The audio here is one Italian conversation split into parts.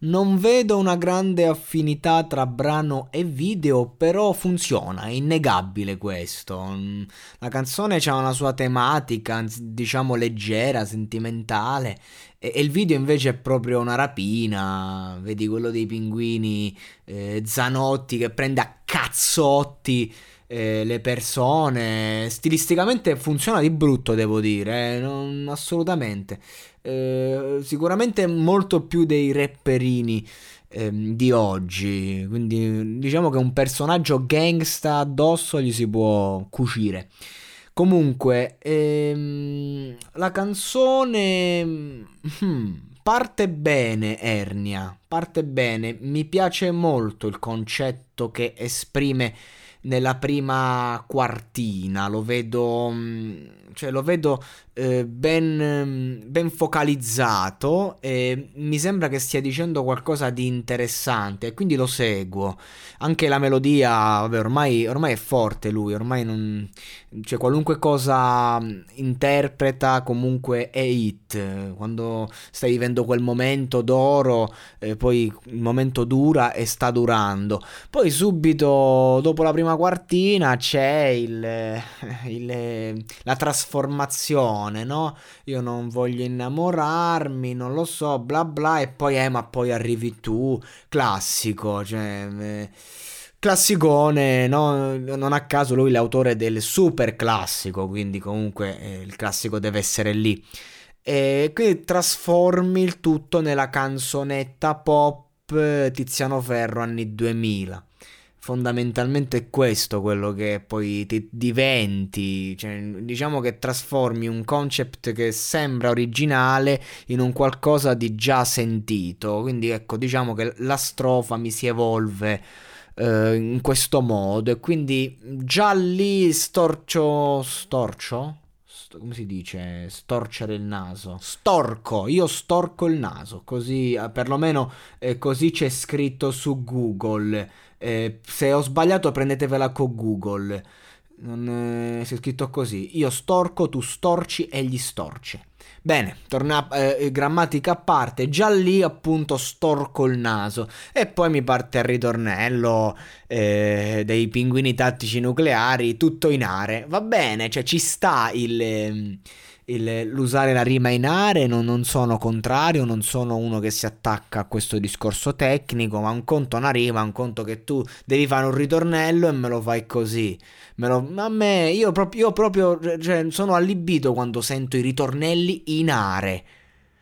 Non vedo una grande affinità tra brano e video, però funziona, è innegabile questo. La canzone ha una sua tematica, diciamo leggera, sentimentale, e, il video invece è proprio una rapina. Vedi quello dei pinguini eh, Zanotti che prende a cazzotti eh, le persone. Stilisticamente funziona di brutto, devo dire, eh, non, assolutamente. Eh, sicuramente molto più dei rapperini ehm, di oggi. Quindi diciamo che un personaggio gangsta addosso gli si può cucire. Comunque, ehm, la canzone hmm, parte bene, Ernia, parte bene. Mi piace molto il concetto che esprime nella prima quartina, lo vedo, mm, cioè, lo vedo eh, ben, mm, ben, focalizzato e mi sembra che stia dicendo qualcosa di interessante e quindi lo seguo. Anche la melodia, vabbè, ormai, ormai è forte lui, ormai non... Cioè, qualunque cosa mm, interpreta comunque è hit. Quando stai vivendo quel momento d'oro, eh, poi il momento dura e sta durando. Poi subito, dopo la prima quartina, c'è il, il, la trasformazione canzone, no? Io non voglio innamorarmi, non lo so, bla bla, e poi, eh, ma poi arrivi tu, classico, cioè... Eh, classicone, no? non a caso lui è l'autore del super classico, quindi comunque eh, il classico deve essere lì. E quindi trasformi il tutto nella canzonetta pop eh, Tiziano Ferro anni 2000 fondamentalmente è questo quello che poi ti diventi, cioè, diciamo che trasformi un concept che sembra originale in un qualcosa di già sentito, quindi ecco diciamo che la strofa mi si evolve eh, in questo modo e quindi già lì storcio, storcio? Come si dice, storcere il naso. Storco, io storco il naso, così eh, perlomeno eh, così c'è scritto su Google. Eh, se ho sbagliato prendetevela con Google. Non, eh, si è scritto così. Io storco, tu storci e gli storce. Bene, torna, eh, grammatica a parte, già lì appunto storco il naso e poi mi parte il ritornello eh, dei pinguini tattici nucleari, tutto in are. Va bene, cioè ci sta il... Eh, il, l'usare la rima in are, non, non, sono contrario, non sono uno che si attacca a questo discorso tecnico, ma un conto è una rima, un conto che tu devi fare un ritornello e me lo fai così. Me lo, a me, io, proprio, io proprio cioè, sono allibito quando sento i ritornelli in are.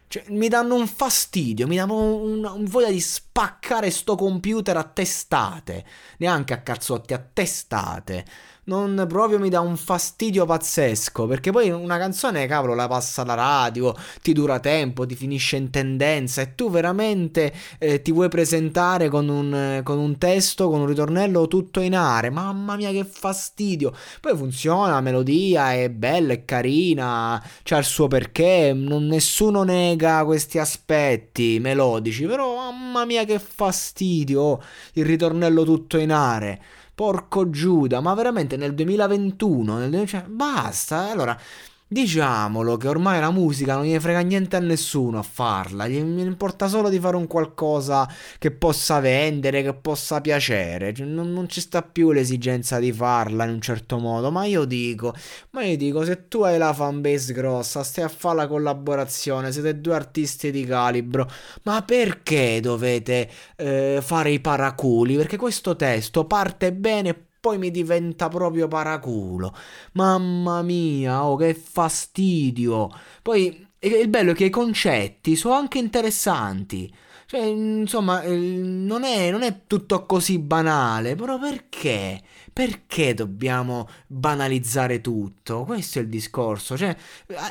Cioè, mi danno un fastidio, mi danno un, un, voglia di spaccare sto computer a testate. Neanche a cazzotti, a testate non proprio mi dà un fastidio pazzesco. Perché poi una canzone, cavolo, la passa la radio, ti dura tempo, ti finisce in tendenza. E tu veramente eh, ti vuoi presentare con un, con un, testo, con un ritornello tutto in are. Mamma mia, che fastidio. Poi funziona, la melodia è bella, è carina, c'ha il suo perché. Non, nessuno nega questi aspetti melodici. Però, mamma mia, che fastidio. Il ritornello tutto in are. Porco Giuda, ma veramente nel 2021, nel 2000, cioè, basta, allora Diciamolo che ormai la musica non gli frega niente a nessuno a farla, gli importa solo di fare un qualcosa che possa vendere, che possa piacere, cioè, non, non, ci sta più l'esigenza di farla in un certo modo, ma io dico, ma io dico, se tu hai la fanbase grossa, stai a fare la collaborazione, siete due artisti di calibro, ma perché dovete eh, fare i paraculi? Perché questo testo parte bene poi mi diventa proprio paraculo. Mamma mia, oh che fastidio. Poi il bello è che i concetti sono anche interessanti. Cioè, insomma, non è, non è, tutto così banale, però perché? Perché dobbiamo banalizzare tutto? Questo è il discorso. Cioè,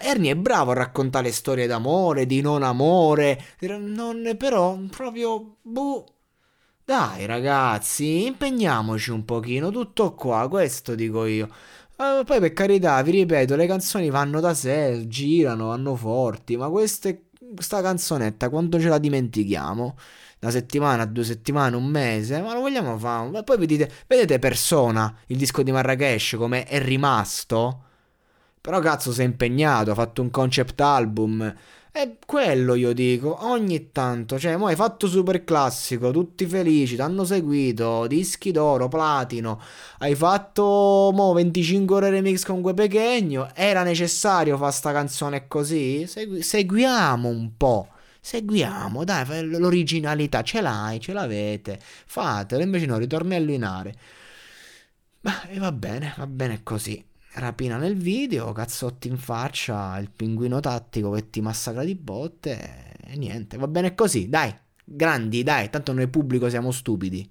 Ernie è bravo a raccontare storie d'amore, di non amore, non, però proprio... Boh, dai ragazzi, impegniamoci un pochino, tutto qua, questo dico io. Uh, poi per carità, vi ripeto, le canzoni vanno da sé, girano, vanno forti, ma queste, questa canzonetta quando ce la dimentichiamo? Una settimana, due settimane, un mese, ma lo vogliamo fare? Ma poi vedete, vedete Persona, il disco di Marrakesh, come è rimasto? Però cazzo si è impegnato, ha fatto un concept album, è quello io dico, ogni tanto, cioè, mo hai fatto super classico, tutti felici, ti hanno seguito, dischi d'oro, platino, hai fatto mo 25 ore remix con Gue Pechegno, era necessario fare sta canzone così? Segui- seguiamo un po'. Seguiamo, dai, l'originalità ce l'hai, ce l'avete, fatelo, invece no, ritorni a linare. Ma e va bene, va bene così rapina nel video, cazzotti in faccia, il pinguino tattico che ti massacra di botte e niente, va bene così, dai, grandi, dai, tanto noi pubblico siamo stupidi.